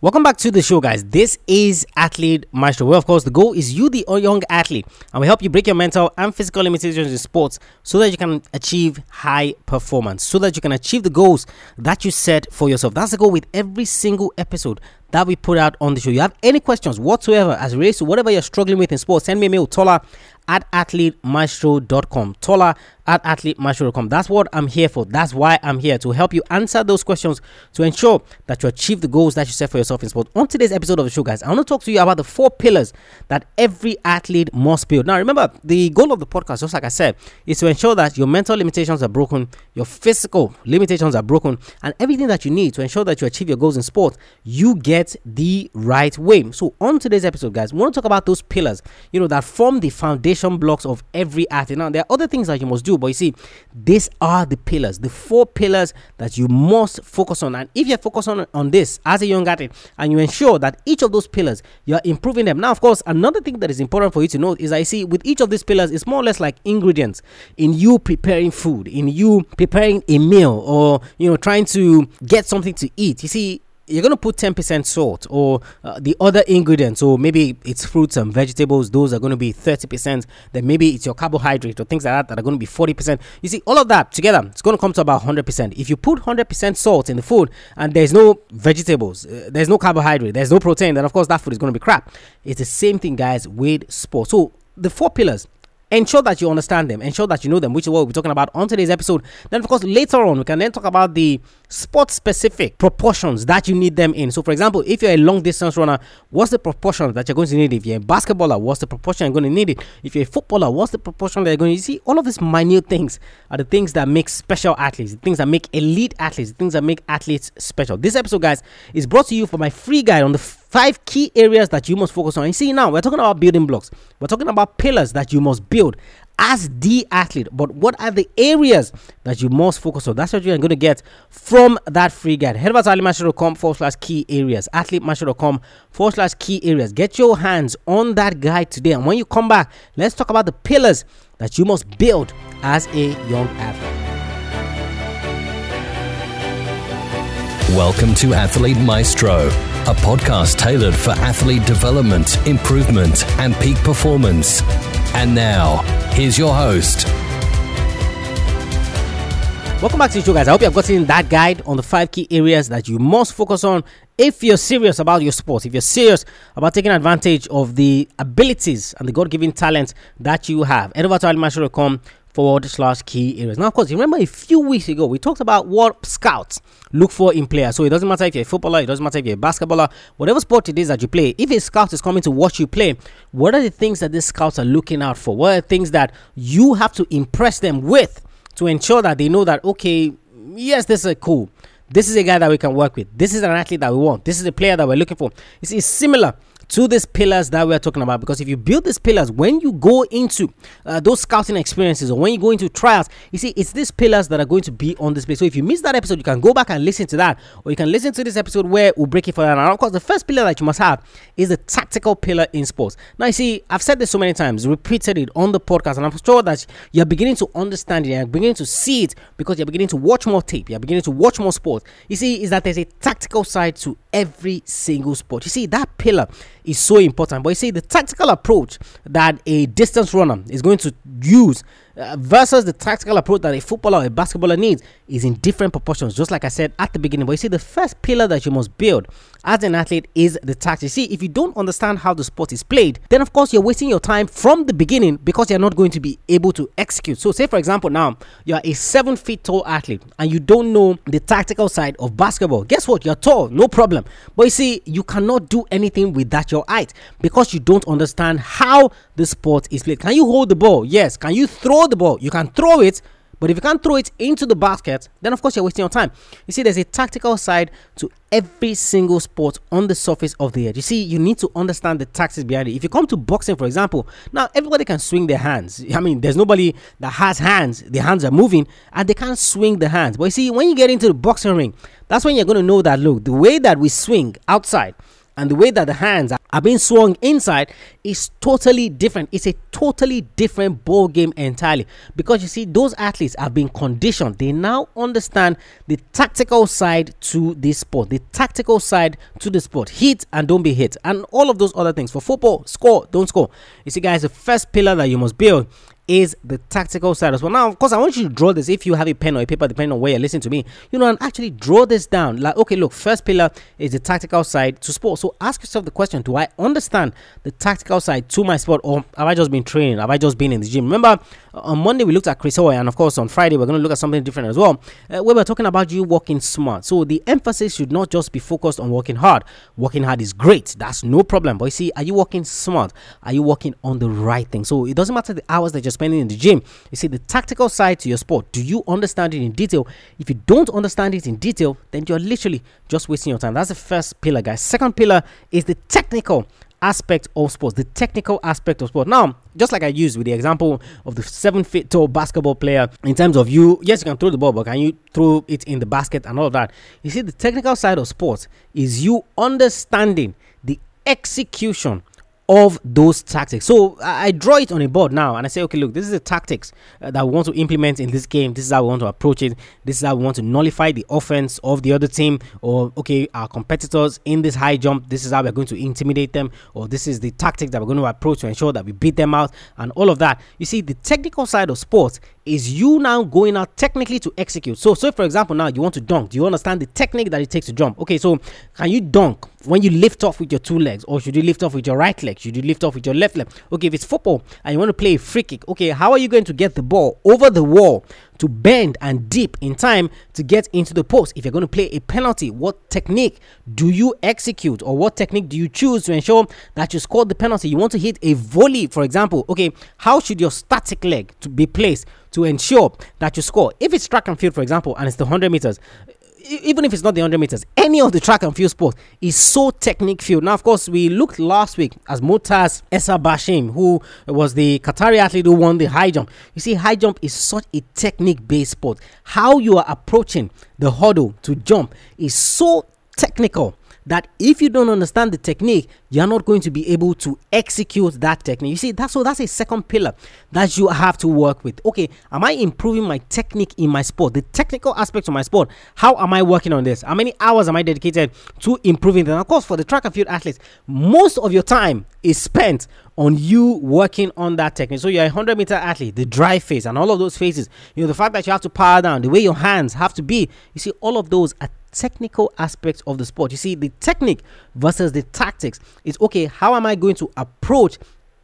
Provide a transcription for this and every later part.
Welcome back to the show, guys. This is Athlete Maestro, where, of course, the goal is you, the young athlete, and we help you break your mental and physical limitations in sports so that you can achieve high performance, so that you can achieve the goals that you set for yourself. That's the goal with every single episode that we put out on the show. You have any questions whatsoever as to whatever you're struggling with in sports, send me a mail, Tola at athletemaestro.com. Tola at athletemaestro.com. That's what I'm here for. That's why I'm here to help you answer those questions to ensure that you achieve the goals that you set for yourself in sport. On today's episode of the show, guys, I want to talk to you about the four pillars that every athlete must build. Now, remember, the goal of the podcast, just like I said, is to ensure that your mental limitations are broken, your physical limitations are broken, and everything that you need to ensure that you achieve your goals in sport, you get the right way. So, on today's episode, guys, we want to talk about those pillars, you know, that form the foundation blocks of every athlete. Now, there are other things that you must do but you see, these are the pillars, the four pillars that you must focus on. And if you're focused on, on this as a young athlete and you ensure that each of those pillars you're improving them. Now, of course, another thing that is important for you to know is I see with each of these pillars, it's more or less like ingredients in you preparing food, in you preparing a meal, or you know, trying to get something to eat. You see, you're going to put 10% salt or uh, the other ingredients or maybe it's fruits and vegetables those are going to be 30% then maybe it's your carbohydrate or things like that that are going to be 40% you see all of that together it's going to come to about 100% if you put 100% salt in the food and there's no vegetables uh, there's no carbohydrate there's no protein then of course that food is going to be crap. It's the same thing guys with sports. So the four pillars ensure that you understand them ensure that you know them which is what we'll be talking about on today's episode. Then of course later on we can then talk about the sport specific proportions that you need them in. So for example if you're a long distance runner what's the proportion that you're going to need? If you're a basketballer what's the proportion you're going to need it? If you're a footballer what's the proportion that you're going to see all of these minute things are the things that make special athletes the things that make elite athletes the things that make athletes special. This episode guys is brought to you for my free guide on the five key areas that you must focus on. You see, now we're talking about building blocks, we're talking about pillars that you must build as the athlete. But what are the areas that you must focus on? That's what you're going to get from that free guide. Head over to athletemaestro.com forward slash key areas. Athletemaestro.com forward slash key areas. Get your hands on that guide today. And when you come back, let's talk about the pillars that you must build as a young athlete. Welcome to Athlete Maestro a podcast tailored for athlete development, improvement, and peak performance. And now, here's your host. Welcome back to the show, guys. I hope you have gotten that guide on the five key areas that you must focus on if you're serious about your sport, if you're serious about taking advantage of the abilities and the God given talent that you have. Head over to athletemaestro.com forward slash key areas. Now, of course, you remember a few weeks ago we talked about what scouts look for in players. So it doesn't matter if you're a footballer, it doesn't matter if you're a basketballer, whatever sport it is that you play. If a scout is coming to watch you play, what are the things that these scouts are looking out for? What are the things that you have to impress them with to ensure that they know that okay, yes, this is cool. This is a guy that we can work with. This is an athlete that we want. This is a player that we're looking for. It's, it's similar to these pillars that we're talking about. Because if you build these pillars when you go into uh, those scouting experiences or when you go into trials you see it's these pillars that are going to be on display. So if you missed that episode you can go back and listen to that. Or you can listen to this episode where we'll break it for that and of course the first pillar that you must have is the tactical pillar in sports. Now you see i've said this so many times repeated it on the podcast and i'm sure that you're beginning to understand it and beginning to see it because you're beginning to watch more tape you're beginning to watch more sports. You see is that there's a tactical side to every single sport. You see that pillar is so important. But you see, the tactical approach that a distance runner is going to use versus the tactical approach that a footballer or a basketballer needs is in different proportions, just like I said at the beginning. But you see, the first pillar that you must build as an athlete is the tactics. See, if you don't understand how the sport is played, then of course you're wasting your time from the beginning because you're not going to be able to execute. So, say for example, now you're a seven feet tall athlete and you don't know the tactical side of basketball. Guess what? You're tall, no problem. But you see, you cannot do anything without your height because you don't understand how the sport is played. Can you hold the ball? Yes. Can you throw the ball. You can throw it, but if you can't throw it into the basket, then of course you're wasting your time. You see, there's a tactical side to every single sport on the surface of the earth. You see, you need to understand the tactics behind it. If you come to boxing, for example, now everybody can swing their hands. I mean, there's nobody that has hands, the hands are moving, and they can't swing the hands. But you see, when you get into the boxing ring, that's when you're going to know that look, the way that we swing outside and the way that the hands are are being swung inside is totally different. It's a totally different ball game entirely because you see those athletes have been conditioned. They now understand the tactical side to this sport, the tactical side to the sport. Hit and don't be hit, and all of those other things. For football, score, don't score. You see, guys, the first pillar that you must build is the tactical side as well. Now, of course, I want you to draw this if you have a pen or a paper, depending on where you're listening to me, you know, and actually draw this down. Like, okay, look, first pillar is the tactical side to sport. So ask yourself the question Do I understand the tactical side to my sport, or have I just been training? Have I just been in the gym? Remember, on Monday we looked at Chris Hoy, and of course, on Friday we're going to look at something different as well. Uh, we were talking about you working smart. So the emphasis should not just be focused on working hard. Working hard is great, that's no problem. But you see, are you working smart? Are you working on the right thing? So it doesn't matter the hours that you're spending in the gym you see, the tactical side to your sport, do you understand it in detail? If you don't understand it in detail, then you're literally just wasting your time. That's the first pillar, guys. Second pillar is the technical aspect of sports, the technical aspect of sport. Now, just like I used with the example of the seven feet tall basketball player, in terms of you, yes, you can throw the ball, but can you throw it in the basket and all of that? You see, the technical side of sports is you understanding the execution of those tactics. So I draw it on a board now and I say, okay, look, this is the tactics uh, that we want to implement in this game. This is how we want to approach it. This is how we want to nullify the offense of the other team, or okay, our competitors in this high jump. This is how we're going to intimidate them, or this is the tactics that we're going to approach to ensure that we beat them out, and all of that. You see, the technical side of sports is you now going out technically to execute. So, so for example, now you want to dunk. Do you understand the technique that it takes to jump? Okay, so can you dunk when you lift off with your two legs, or should you lift off with your right leg? Should you lift off with your left leg? Okay, if it's football and you want to play a free kick, okay, how are you going to get the ball over the wall to bend and dip in time to get into the post? If you're going to play a penalty, what technique do you execute, or what technique do you choose to ensure that you score the penalty? You want to hit a volley, for example. Okay, how should your static leg to be placed to ensure that you score? If it's track and field, for example, and it's the 100 meters, even if it's not the 100 meters, any of the track and field sports is so technique field. Now, of course, we looked last week as Mutaz Essa Barshim, who was the Qatari athlete who won the high jump. You see, high jump is such a technique based sport. How you are approaching the hurdle to jump is so technical that if you don't understand the technique, you're not going to be able to execute that technique. You see, that's so that's a second pillar that you have to work with. Okay, am I improving my technique in my sport? The technical aspects of my sport. How am I working on this? How many hours am I dedicated to improving them? Of course, for the track and field athletes, most of your time is spent on you working on that technique. So you're a 100 meter athlete, the drive phase and all of those phases, you know, the fact that you have to power down, the way your hands have to be, you see, all of those are technical aspects of the sport. You see, the technique versus the tactics is okay, how am I going to approach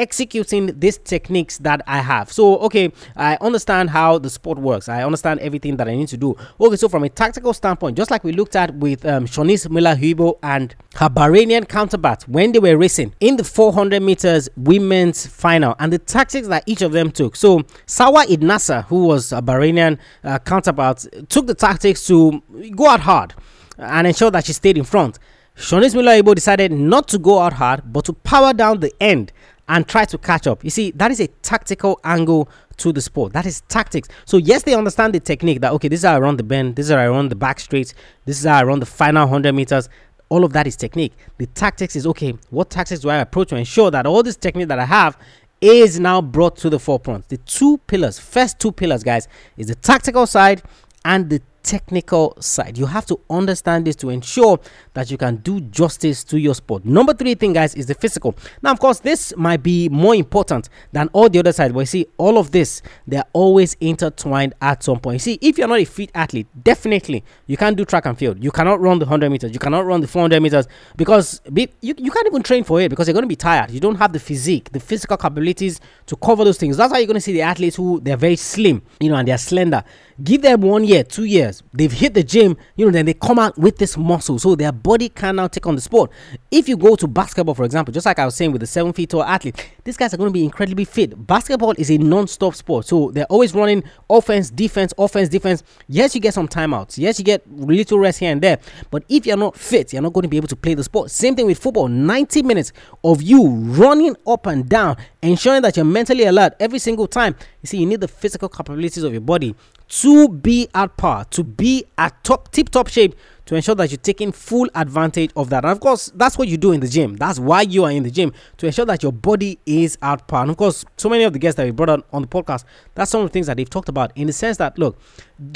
executing these techniques that I have. So, okay, I understand how the sport works. I understand everything that I need to do. Okay, so from a tactical standpoint, just like we looked at with um, Shaunae Miller Uibo and her Bahrainian counterpart when they were racing in the 400 meters women's final and the tactics that each of them took. So, Salwa Eid Naser, who was a Bahrainian uh, counterpart, took the tactics to go out hard and ensure that she stayed in front. Shaunae Miller Uibo decided not to go out hard but to power down the end and try to catch up. You see, that is a tactical angle to the sport. That is tactics. So yes, they understand the technique that okay, this is how I run the bend, this is how I run the back straight, this is how I run the final 100 meters. All of that is technique. The tactics is okay. What tactics do I approach to ensure that all this technique that I have is now brought to the forefront? The two pillars, first two pillars, guys, is the tactical side and the technical side. You have to understand this to ensure that you can do justice to your sport. Number three thing, guys, is the physical. Now, of course, this might be more important than all the other sides, but you see, all of this they're always intertwined at some point. You see, if you're not a fit athlete, definitely you can't do track and field. You cannot run the 100 meters, you cannot run the 400 meters because you, you can't even train for it because you're going to be tired. You don't have the physique, the physical capabilities to cover those things. That's why you're going to see the athletes who they're very slim, you know, and they're slender. Give them one year, two years, they've hit the gym, you know, then they come out with this muscle. So their body can now take on the sport. If you go to basketball, for example, just like I was saying with the seven feet tall athlete, these guys are going to be incredibly fit. Basketball is a non-stop sport. So they're always running offense, defense, offense, defense. Yes, you get some timeouts. Yes, you get little rest here and there. But if you're not fit, you're not going to be able to play the sport. Same thing with football. 90 minutes of you running up and down, ensuring that you're mentally alert every single time. You see, you need the physical capabilities of your body to be at par, to be at top tip top shape to ensure that you're taking full advantage of that. And of course, that's what you do in the gym. That's why you are in the gym to ensure that your body is at par. And of course, so many of the guests that we brought on on the podcast, that's some of the things that they've talked about in the sense that look,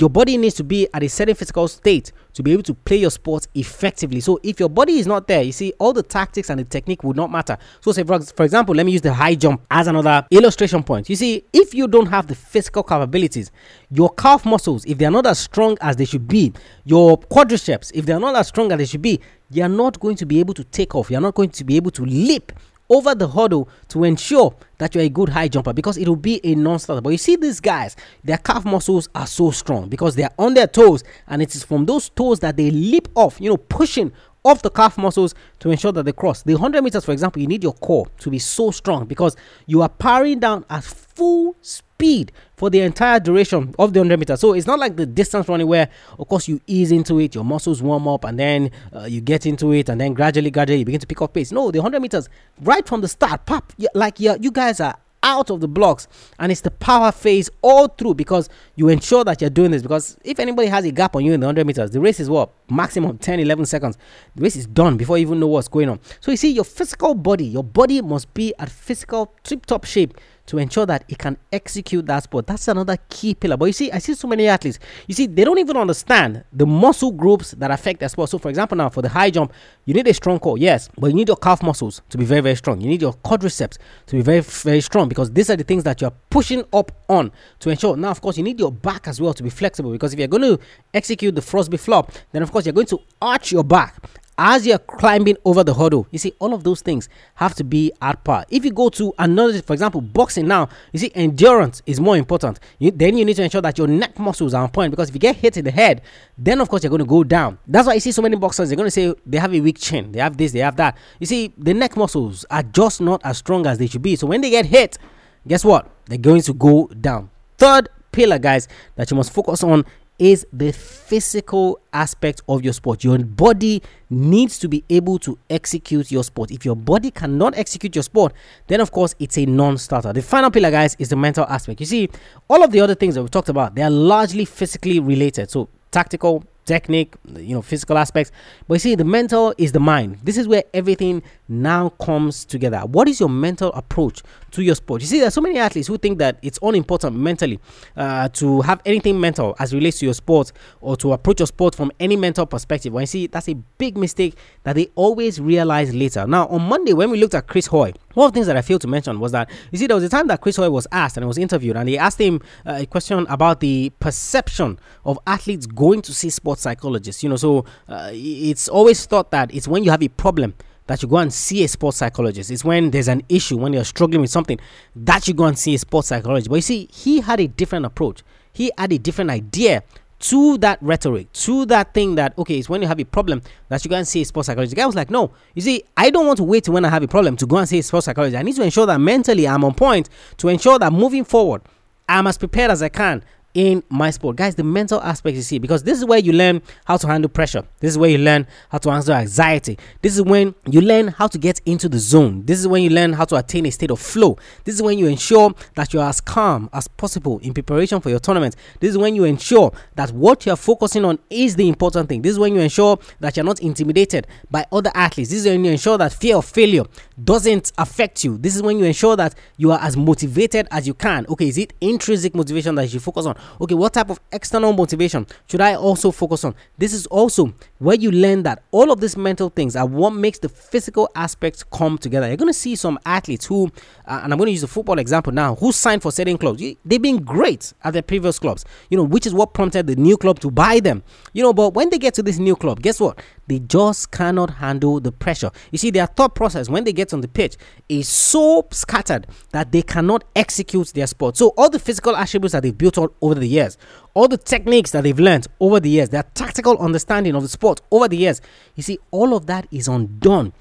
your body needs to be at a certain physical state to be able to play your sport effectively. So if your body is not there, you see, all the tactics and the technique would not matter. So say for, for example, let me use the high jump as another illustration point. You see, if you don't have the physical capabilities, your calf muscles, if they are not as strong as they should be, your quadriceps, if they are not as strong as they should be, you are not going to be able to take off. You're not going to be able to leap over the hurdle to ensure that you're a good high jumper because it will be a non-starter. But you see these guys, their calf muscles are so strong because they're on their toes and it is from those toes that they leap off, you know, pushing off the calf muscles to ensure that they cross. The 100 meters, for example, you need your core to be so strong because you are powering down at full speed for the entire duration of the 100 meters. So it's not like the distance running where, of course, you ease into it, your muscles warm up, and then uh, you get into it, and then gradually, gradually, you begin to pick up pace. No, the 100 meters, right from the start, pop, like you you guys are out of the blocks and it's the power phase all through because you ensure that you're doing this because if anybody has a gap on you in the 100 meters the race is what maximum 10 11 seconds the race is done before you even know what's going on so you see your physical body your body must be at physical tip top shape to ensure that it can execute that sport. That's another key pillar. But you see, I see so many athletes. You see, they don't even understand the muscle groups that affect their sport. So, for example, now for the high jump, you need a strong core, yes, but you need your calf muscles to be very, very strong. You need your quadriceps to be very, very strong because these are the things that you're pushing up on to ensure. Now, of course, you need your back as well to be flexible because if you're going to execute the Fosbury flop, then of course you're going to arch your back as you're climbing over the hurdle, you see, all of those things have to be at par. If you go to another, for example, boxing now, you see, endurance is more important. You, then you need to ensure that your neck muscles are on point because if you get hit in the head, then of course you're going to go down. That's why you see so many boxers, they're going to say they have a weak chin, they have this, they have that. You see, the neck muscles are just not as strong as they should be. So when they get hit, guess what? They're going to go down. Third pillar, guys, that you must focus on is the physical aspect of your sport. Your body needs to be able to execute your sport. If your body cannot execute your sport, then of course it's a non-starter. The final pillar, guys, is the mental aspect. You see, all of the other things that we talked about, they are largely physically related. So tactical, technique, you know, physical aspects. But you see, the mental is the mind. This is where everything now comes together. What is your mental approach to your sport? You see, there's so many athletes who think that it's unimportant mentally uh, to have anything mental as relates to your sport or to approach your sport from any mental perspective. When you see, that's a big mistake that they always realize later. Now, on Monday, when we looked at Chris Hoy, one of the things that I failed to mention was that you see, there was a time that Chris Hoy was asked and was interviewed, and they asked him uh, a question about the perception of athletes going to see sports psychologists. You know, so uh, it's always thought that it's when you have a problem that you go and see a sports psychologist. It's when there's an issue, when you're struggling with something, that you go and see a sports psychologist. But you see, he had a different approach. He had a different idea to that rhetoric, to that thing that okay, it's when you have a problem that you go and see a sports psychologist. The guy was like, no, you see, I don't want to wait when I have a problem to go and see a sports psychologist. I need to ensure that mentally I'm on point to ensure that moving forward, I'm as prepared as I can in my sport. Guys, the mental aspect you see, because this is where you learn how to handle pressure. This is where you learn how to handle anxiety. This is when you learn how to get into the zone. This is when you learn how to attain a state of flow. This is when you ensure that you're as calm as possible in preparation for your tournament. This is when you ensure that what you're focusing on is the important thing. This is when you ensure that you're not intimidated by other athletes. This is when you ensure that fear of failure doesn't affect you. This is when you ensure that you are as motivated as you can. Okay, is it intrinsic motivation that you focus on? okay what type of external motivation should i also focus on this is also where you learn that all of these mental things are what makes the physical aspects come together. You're going to see some athletes who uh, and i'm going to use a football example now who signed for certain clubs. They've been great at their previous clubs you know which is what prompted the new club to buy them. You know but when they get to this new club guess what? They just cannot handle the pressure. You see their thought process when they get on the pitch is so scattered that they cannot execute their sport. So all the physical attributes that they've built on over the years, all the techniques that they've learned over the years, their tactical understanding of the sport over the years, you see, all of that is undone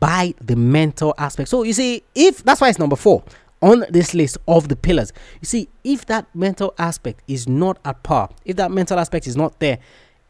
by the mental aspect. So you see, if that's why it's number four on this list of the pillars. You see, if that mental aspect is not at par, if that mental aspect is not there,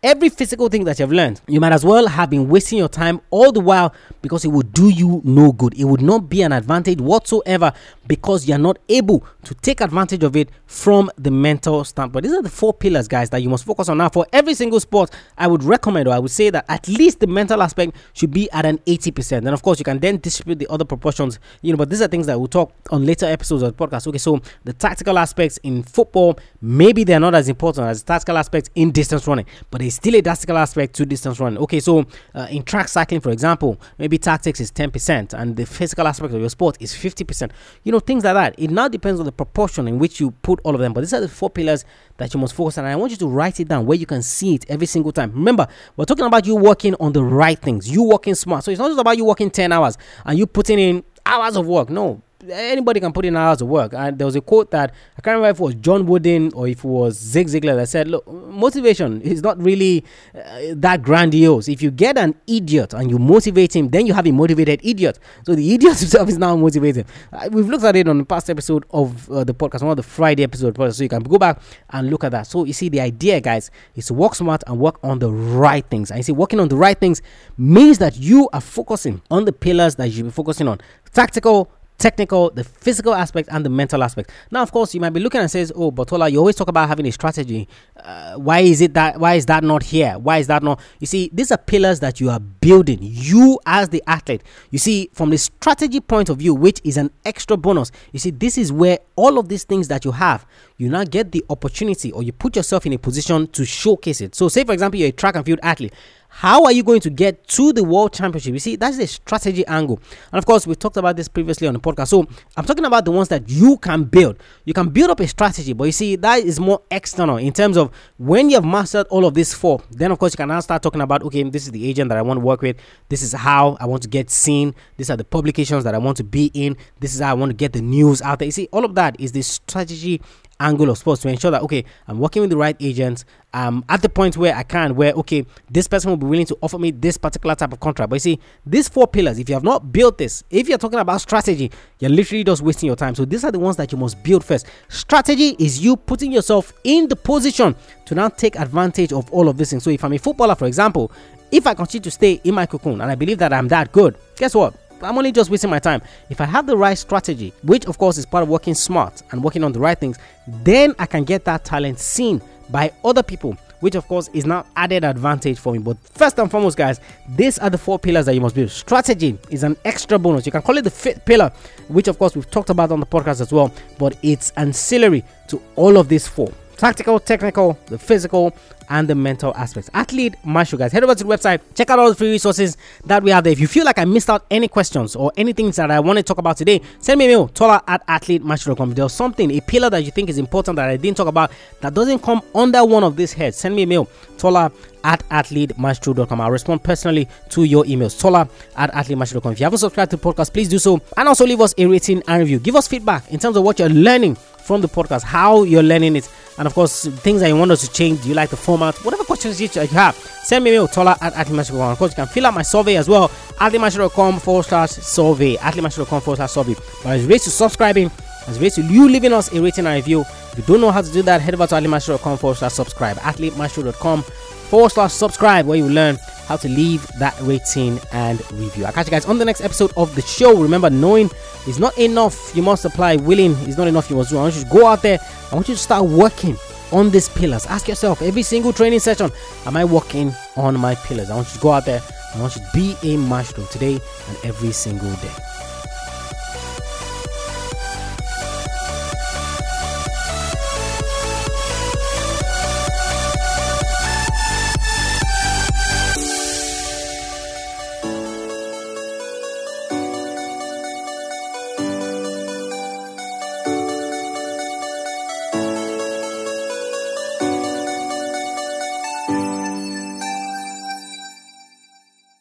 every physical thing that you've learned, you might as well have been wasting your time all the while because it would do you no good. It would not be an advantage whatsoever because you're not able to take advantage of it from the mental standpoint. These are the four pillars, guys, that you must focus on. Now, for every single sport, I would recommend or I would say that at least the mental aspect should be at an 80%. And of course, you can then distribute the other proportions, you know, but these are things that we'll talk on later episodes of the podcast. Okay, so the tactical aspects in football, maybe they're not as important as the tactical aspects in distance running, but there's still a tactical aspect to distance running. Okay, so uh, in track cycling, for example, maybe tactics is 10% and the physical aspect of your sport is 50%. You know, things like that. It now depends on the proportion in which you put all of them, but these are the four pillars that you must focus on. And I want you to write it down where you can see it every single time. Remember, we're talking about you working on the right things, you working smart. So it's not just about you working 10 hours and you putting in hours of work. No, anybody can put in hours of work. And there was a quote that I can't remember if it was John Wooden or if it was Zig Ziglar that said, "Look, motivation is not really uh, that grandiose. If you get an idiot and you motivate him, then you have a motivated idiot. So the idiot himself is now motivated. Uh, we've looked at it on the past episode of uh, the podcast, one of the Friday episode, so you can go back and look at that. So you see, the idea, guys, is to work smart and work on the right things. And you see, working on the right things means that you are focusing on the pillars that you should be focusing on: tactical technical, the physical aspect, and the mental aspect. Now, of course, you might be looking and says, "Oh, Botola, you always talk about having a strategy. Uh, why is it that? Why is that not here? Why is that not?" You see, these are pillars that you are building. You as the athlete. You see, from the strategy point of view, which is an extra bonus. You see, this is where all of these things that you have, you now get the opportunity, or you put yourself in a position to showcase it. So, say for example, you're a track and field athlete how are you going to get to the world championship? You see, that's a strategy angle. And of course, we talked about this previously on the podcast. So I'm talking about the ones that you can build. You can build up a strategy, but you see, that is more external in terms of when you have mastered all of these four, then of course you can now start talking about okay, this is the agent that I want to work with, this is how I want to get seen, these are the publications that I want to be in, this is how I want to get the news out there. You see, all of that is the strategy angle of sports to ensure that okay, I'm working with the right agents. Um, at the point where I can, where okay, this person will be willing to offer me this particular type of contract. But you see, these four pillars, if you have not built this, if you're talking about strategy, you're literally just wasting your time. So these are the ones that you must build first. Strategy is you putting yourself in the position to now take advantage of all of this things. So if I'm a footballer, for example, if I continue to stay in my cocoon and I believe that I'm that good, guess what? I'm only just wasting my time. If I have the right strategy, which of course is part of working smart and working on the right things, then I can get that talent seen by other people, which of course is now added advantage for me. But first and foremost, guys, these are the four pillars that you must build. Strategy is an extra bonus. You can call it the fifth pillar, which of course we've talked about on the podcast as well, but it's ancillary to all of these four tactical, technical, the physical, and the mental aspects. Athlete Maestro, guys. Head over to the website, check out all the free resources that we have there. If you feel like I missed out any questions or anything that I want to talk about today, send me a mail, tola at athletemaestro.com. If there's something, a pillar that you think is important that I didn't talk about that doesn't come under one of these heads, send me a mail, tola at athletemaestro.com. I'll respond personally to your emails. Tola at athletemaestro.com. If you haven't subscribed to the podcast, please do so. And also leave us a rating and review. Give us feedback in terms of what you're learning from the podcast, how you're learning it, and of course, things that you want us to change. Do you like the format? Whatever questions you have, send me a mail, tola at athletemaestro.com. Of course, you can fill out my survey as well, athletemaestro.com forward slash survey, athletemaestro.com forward slash survey. But as relates to subscribing, as relates to you leaving us a rating and review, if you don't know how to do that, head over to athletemaestro.com forward slash subscribe, athletemaestro.com forward slash subscribe, where you learn how to leave that rating and review. I'll catch you guys on the next episode of the show. Remember, knowing is not enough. You must apply. Willing is not enough. You must do. I want you to go out there. I want you to start working on these pillars. Ask yourself every single training session, am I working on my pillars? I want you to go out there. I want you to be a master today and every single day.